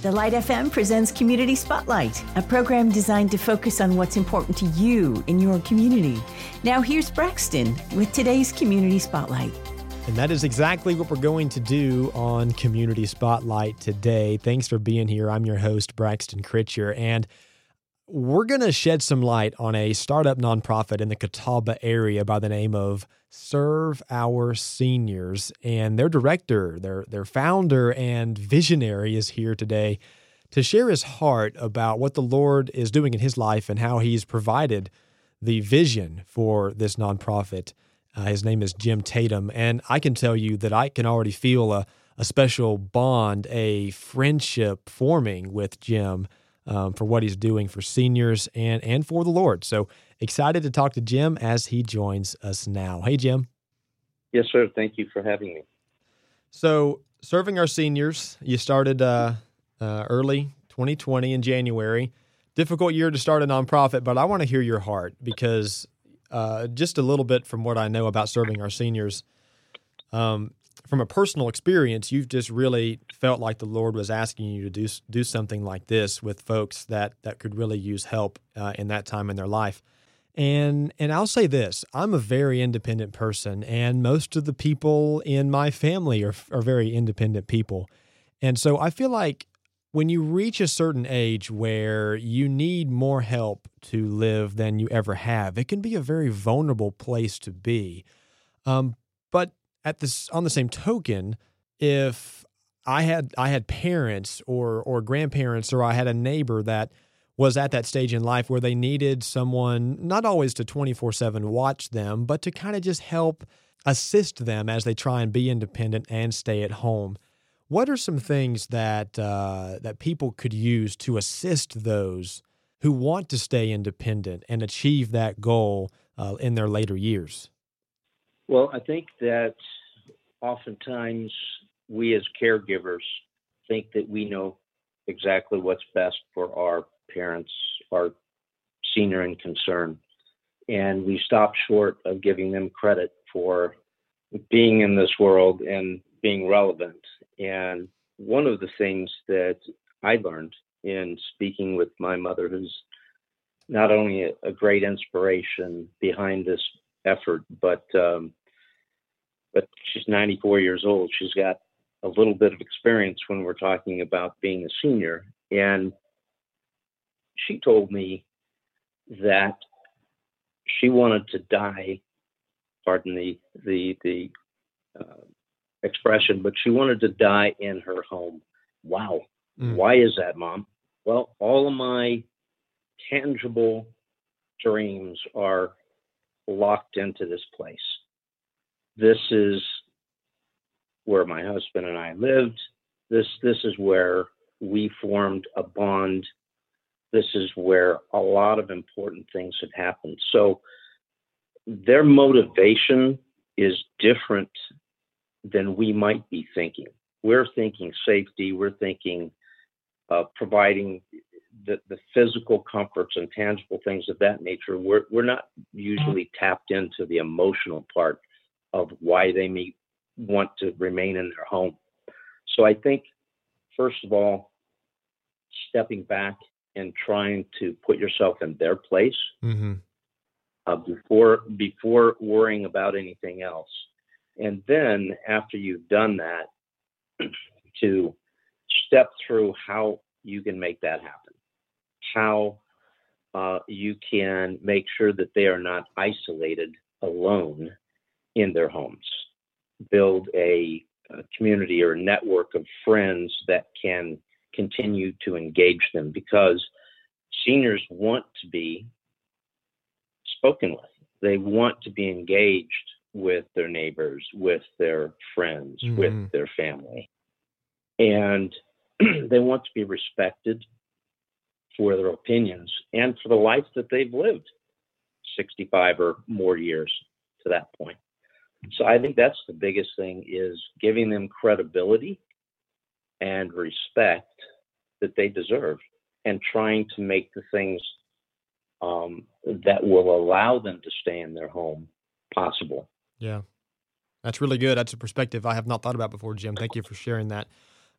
The Light FM presents Community Spotlight, a program designed to focus on what's important to you in your community. Now, here's Braxton with today's Community Spotlight. And that is exactly what we're going to do on Community Spotlight today. Thanks for being here. I'm your host, Braxton Critcher, and we're going to shed some light on a startup nonprofit in the Catawba area by the name of Serve Our Seniors. And their director, their, their founder and visionary is here today to share his heart about what the Lord is doing in his life and how he's provided the vision for this nonprofit. Uh, his name is Jim Tatum. And I can tell you that I can already feel a, a special bond, a friendship forming with Jim um, for what he's doing for seniors and and for the Lord. So excited to talk to Jim as he joins us now. Hey, Jim. Yes, sir. Thank you for having me. So serving our seniors, you started uh, uh, early 2020 in January. Difficult year to start a nonprofit, but I want to hear your heart because uh, just a little bit from what I know about serving our seniors. Um, from a personal experience, you've just really felt like the Lord was asking you to do do something like this with folks that that could really use help uh, in that time in their life. And and I'll say this: I'm a very independent person, and most of the people in my family are are very independent people, and so I feel like when you reach a certain age where you need more help to live than you ever have, it can be a very vulnerable place to be. Um, but at this on the same token, if I had I had parents or or grandparents or I had a neighbor that was at that stage in life where they needed someone not always to 24/7 watch them, but to kind of just help assist them as they try and be independent and stay at home. What are some things that uh, that people could use to assist those who want to stay independent and achieve that goal uh, in their later years? Well, I think that oftentimes we as caregivers think that we know exactly what's best for our parents, our senior in concern. And we stop short of giving them credit for being in this world and being relevant. And one of the things that I learned in speaking with my mother, who's not only a, great inspiration behind this effort, but um, but she's 94 years old. She's got a little bit of experience when we're talking about being a senior. And she told me that she wanted to die, pardon the, the, the uh, expression, but she wanted to die in her home. Wow. Mm. Why is that, mom? Well, all of my tangible dreams are locked into this place. This is where my husband and I lived. This this is where we formed a bond. This is where a lot of important things had happened. So their motivation is different than we might be thinking. We're thinking safety. We're thinking uh, providing the, the physical comforts and tangible things of that nature. We're, we're not usually tapped into the emotional part of why they may want to remain in their home. So I think, first of all, stepping back and trying to put yourself in their place mm-hmm. uh, before before worrying about anything else, and then after you've done that, to step through how you can make that happen, how uh, you can make sure that they are not isolated alone in their homes, build a, a community or a network of friends that can continue to engage them because seniors want to be spoken with. They want to be engaged with their neighbors, with their friends, mm-hmm. with their family. And they want to be respected for their opinions and for the life that they've lived 65 or more years to that point. So I think that's the biggest thing is giving them credibility and respect that they deserve and trying to make the things um, that will allow them to stay in their home possible. Yeah. That's really good. That's a perspective I have not thought about before, Jim. Thank you for sharing that.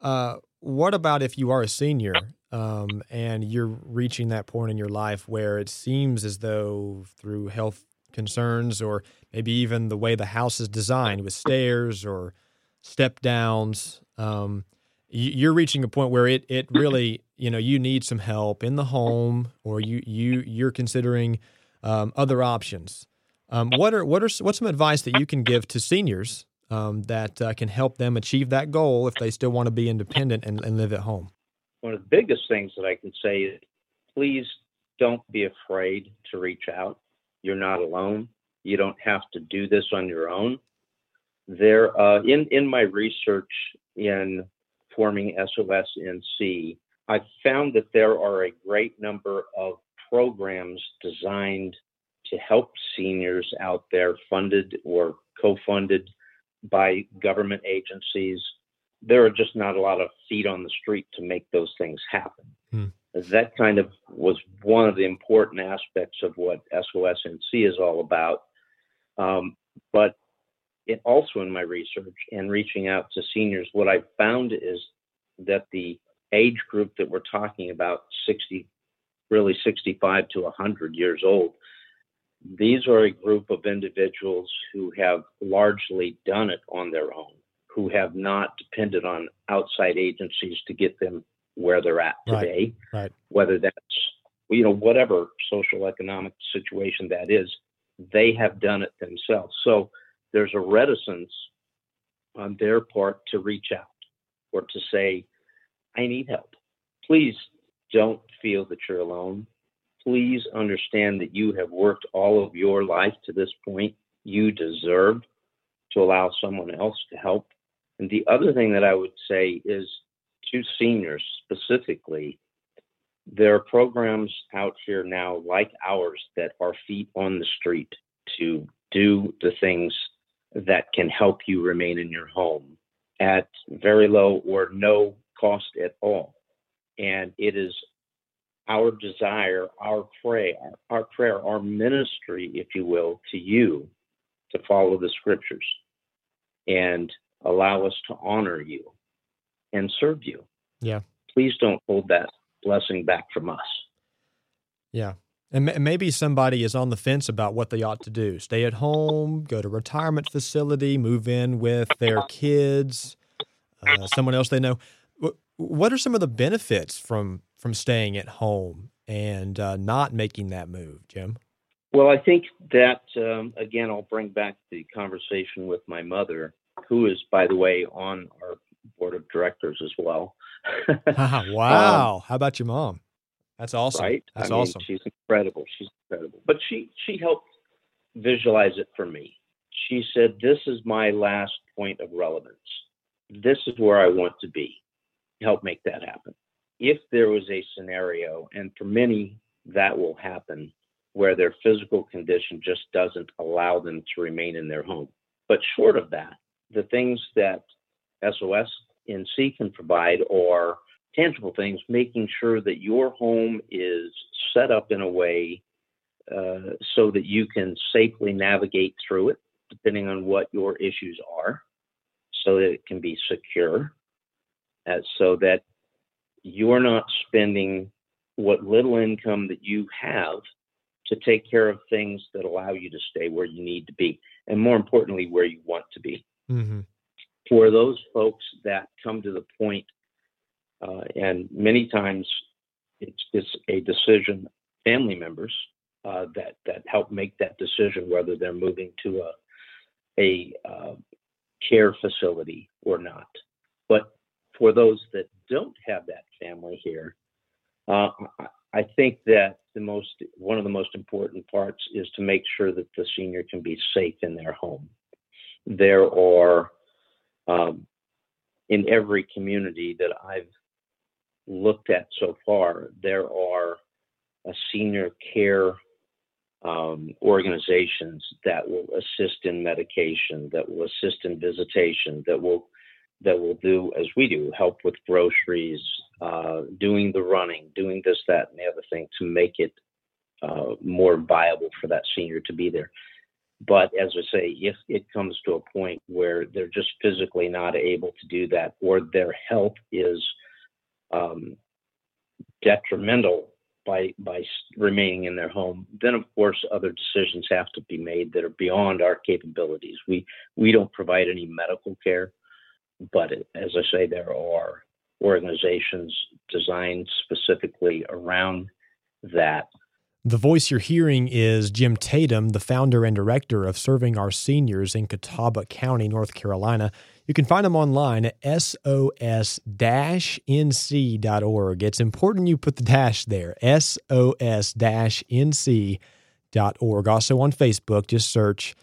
uh, what about if you are a senior um, and you're reaching that point in your life where it seems as though through health concerns or maybe even the way the house is designed with stairs or step downs, um, you're reaching a point where it it really you know you need some help in the home or you you you're considering um, other options. Um, what are what are what's some advice that you can give to seniors um, that uh, can help them achieve that goal if they still want to be independent and, and live at home? One of the biggest things that I can say is please don't be afraid to reach out. You're not alone. You don't have to do this on your own. There, uh, in in my research in forming SOSNC, I found that there are a great number of programs designed to help seniors out there, funded or co-funded by government agencies. There are just not a lot of feet on the street to make those things happen. Hmm. That kind of was one of the important aspects of what SOSNC is all about. Um, but it also in my research and reaching out to seniors, what I found is that the age group that we're talking about, 60, really 65 to 100 years old, these are a group of individuals who have largely done it on their own, who have not depended on outside agencies to get them where they're at today. Right. right. Whether that's you know whatever social economic situation that is, they have done it themselves. So there's a reticence on their part to reach out or to say, I need help. Please don't feel that you're alone. Please understand that you have worked all of your life to this point. You deserve to allow someone else to help. And the other thing that I would say is to seniors specifically, there are programs out here now like ours that are feet on the street to do the things that can help you remain in your home at very low or no cost at all. And it is our desire, our prayer, our prayer, our ministry, if you will, to you to follow the scriptures and allow us to honor you and serve you. Yeah. Please don't hold that blessing back from us. Yeah. And maybe somebody is on the fence about what they ought to do stay at home, go to retirement facility, move in with their kids, uh, someone else they know. What are some of the benefits from from staying at home and uh, not making that move, Jim? Well, I think that um, again, I'll bring back the conversation with my mother, who is, by the way, on our board of directors as well. wow! Um, How about your mom? That's awesome. Right? That's I mean, awesome. She's incredible. She's incredible. But she she helped visualize it for me. She said, "This is my last point of relevance. This is where I want to be. Help make that happen." If there was a scenario, and for many that will happen, where their physical condition just doesn't allow them to remain in their home. But short of that, the things that SOS NC can provide are tangible things, making sure that your home is set up in a way uh, so that you can safely navigate through it, depending on what your issues are, so that it can be secure, uh, so that you're not spending what little income that you have to take care of things that allow you to stay where you need to be, and more importantly, where you want to be. Mm-hmm. For those folks that come to the point uh, and many times it's, it's a decision, family members uh, that, that help make that decision whether they're moving to a, a uh, care facility or not. But for those that don't have that family here, uh, I think that the most one of the most important parts is to make sure that the senior can be safe in their home. There are um, in every community that I've looked at so far, there are senior care um, organizations that will assist in medication, that will assist in visitation, that will that will do as we do, help with groceries, uh, doing the running, doing this, that, and the other thing to make it uh, more viable for that senior to be there. But as I say, if it comes to a point where they're just physically not able to do that, or their health is um, detrimental by by remaining in their home, then of course other decisions have to be made that are beyond our capabilities. We we don't provide any medical care, but as I say, there are organizations designed specifically around that. The voice you're hearing is Jim Tatum, the founder and director of Serving Our Seniors in Catawba County, North Carolina. You can find him online at sos-nc.org. It's important you put the dash there, sos-nc.org. Also on Facebook, just search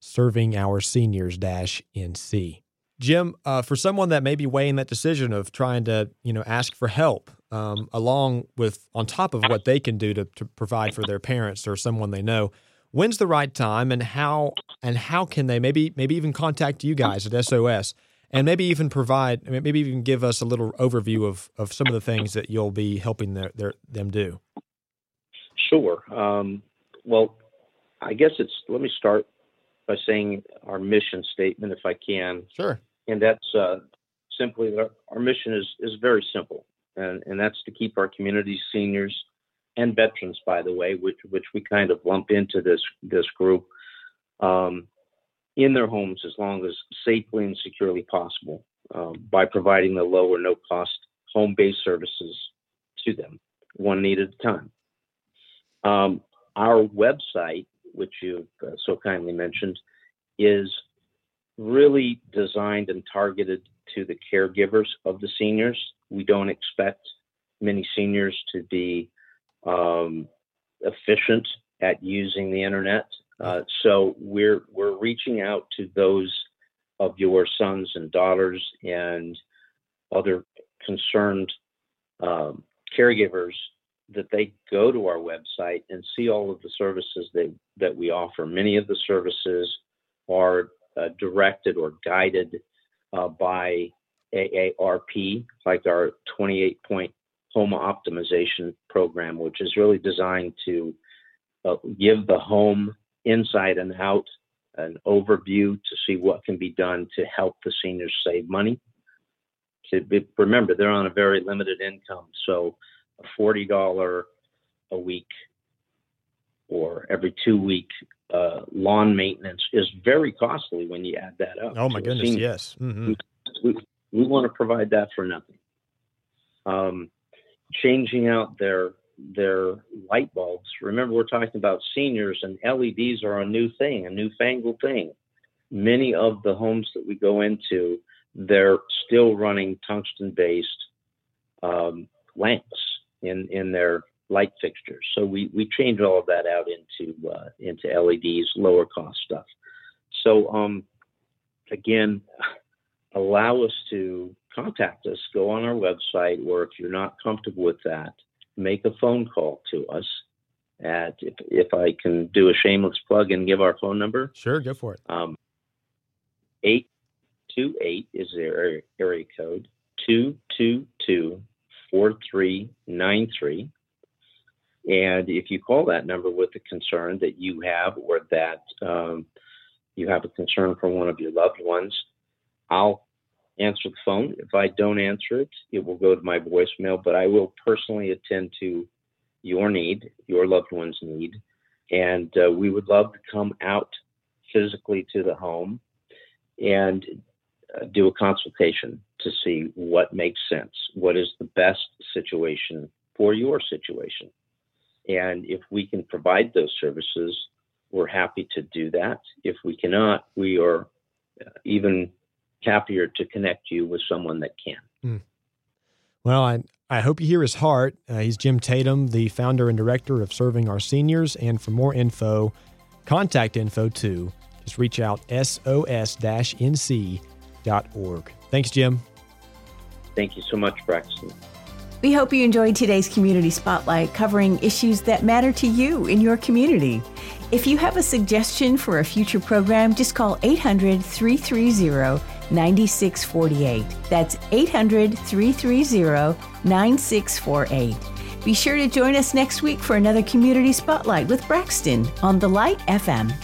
Serving Our Seniors-NC. Jim, uh, for someone that may be weighing that decision of trying to, you know, ask for help, um, along with on top of what they can do to, to provide for their parents or someone they know, when's the right time, and how and how can they maybe maybe even contact you guys at SOS, and maybe even provide, maybe even give us a little overview of of some of the things that you'll be helping their, their them do. Sure. Um, well, I guess it's. Let me start by saying our mission statement, if I can. Sure. And that's uh, simply our, our, mission is is very simple, and and that's to keep our community seniors and veterans, by the way, which which we kind of lump into this this group, um, in their homes as long as safely and securely possible um, by providing the low or no cost home based services to them, one need at a time. Um, our website which you've uh, so kindly mentioned, is really designed and targeted to the caregivers of the seniors. We don't expect many seniors to be um, efficient at using the internet. Uh, so we're we're reaching out to those of your sons and daughters and other concerned um, caregivers that they go to our website and see all of the services that, that we offer. Many of the services are uh, directed or guided uh, by AARP, like our 28 point home optimization program, which is really designed to uh, give the home inside and out an overview to see what can be done to help the seniors save money. To be, remember, they're on a very limited income, so a $40 a week or every two week uh, lawn maintenance is very costly when you add that up. Oh my goodness, yes. Mm-hmm. We, we, we, want to provide that for nothing. Um, changing out their their light bulbs. Remember, we're talking about seniors, and LEDs are a new thing, a newfangled thing. Many of the homes that we go into, they're still running tungsten based um, lamps in in their light fixtures. So we we change all of that out into uh, into LEDs, lower cost stuff. So um, again, allow us to contact us. Go on our website, or if you're not comfortable with that, make a phone call to us. At if, if I can do a shameless plug and give our phone number. Sure, go for it. Um, eight two eight is their area code two two two 4393. And if you call that number with a concern that you have or that um, you have a concern for one of your loved ones, I'll answer the phone. If I don't answer it, it will go to my voicemail, but I will personally attend to your need, your loved one's need. And uh, we would love to come out physically to the home and uh, do a consultation to see what makes sense, what is the best situation for your situation. And if we can provide those services, we're happy to do that. If we cannot, we are uh, even happier to connect you with someone that can. Mm. Well, I, I hope you hear his heart. Uh, he's Jim Tatum, the founder and director of Serving Our Seniors. And for more info, contact info too, just reach out sos-nc.org. Thanks, Jim. Thank you so much, Braxton. We hope you enjoyed today's Community Spotlight covering issues that matter to you in your community. If you have a suggestion for a future program, just call 800 330 9648. That's 800 330 9648. Be sure to join us next week for another Community Spotlight with Braxton on The Light FM.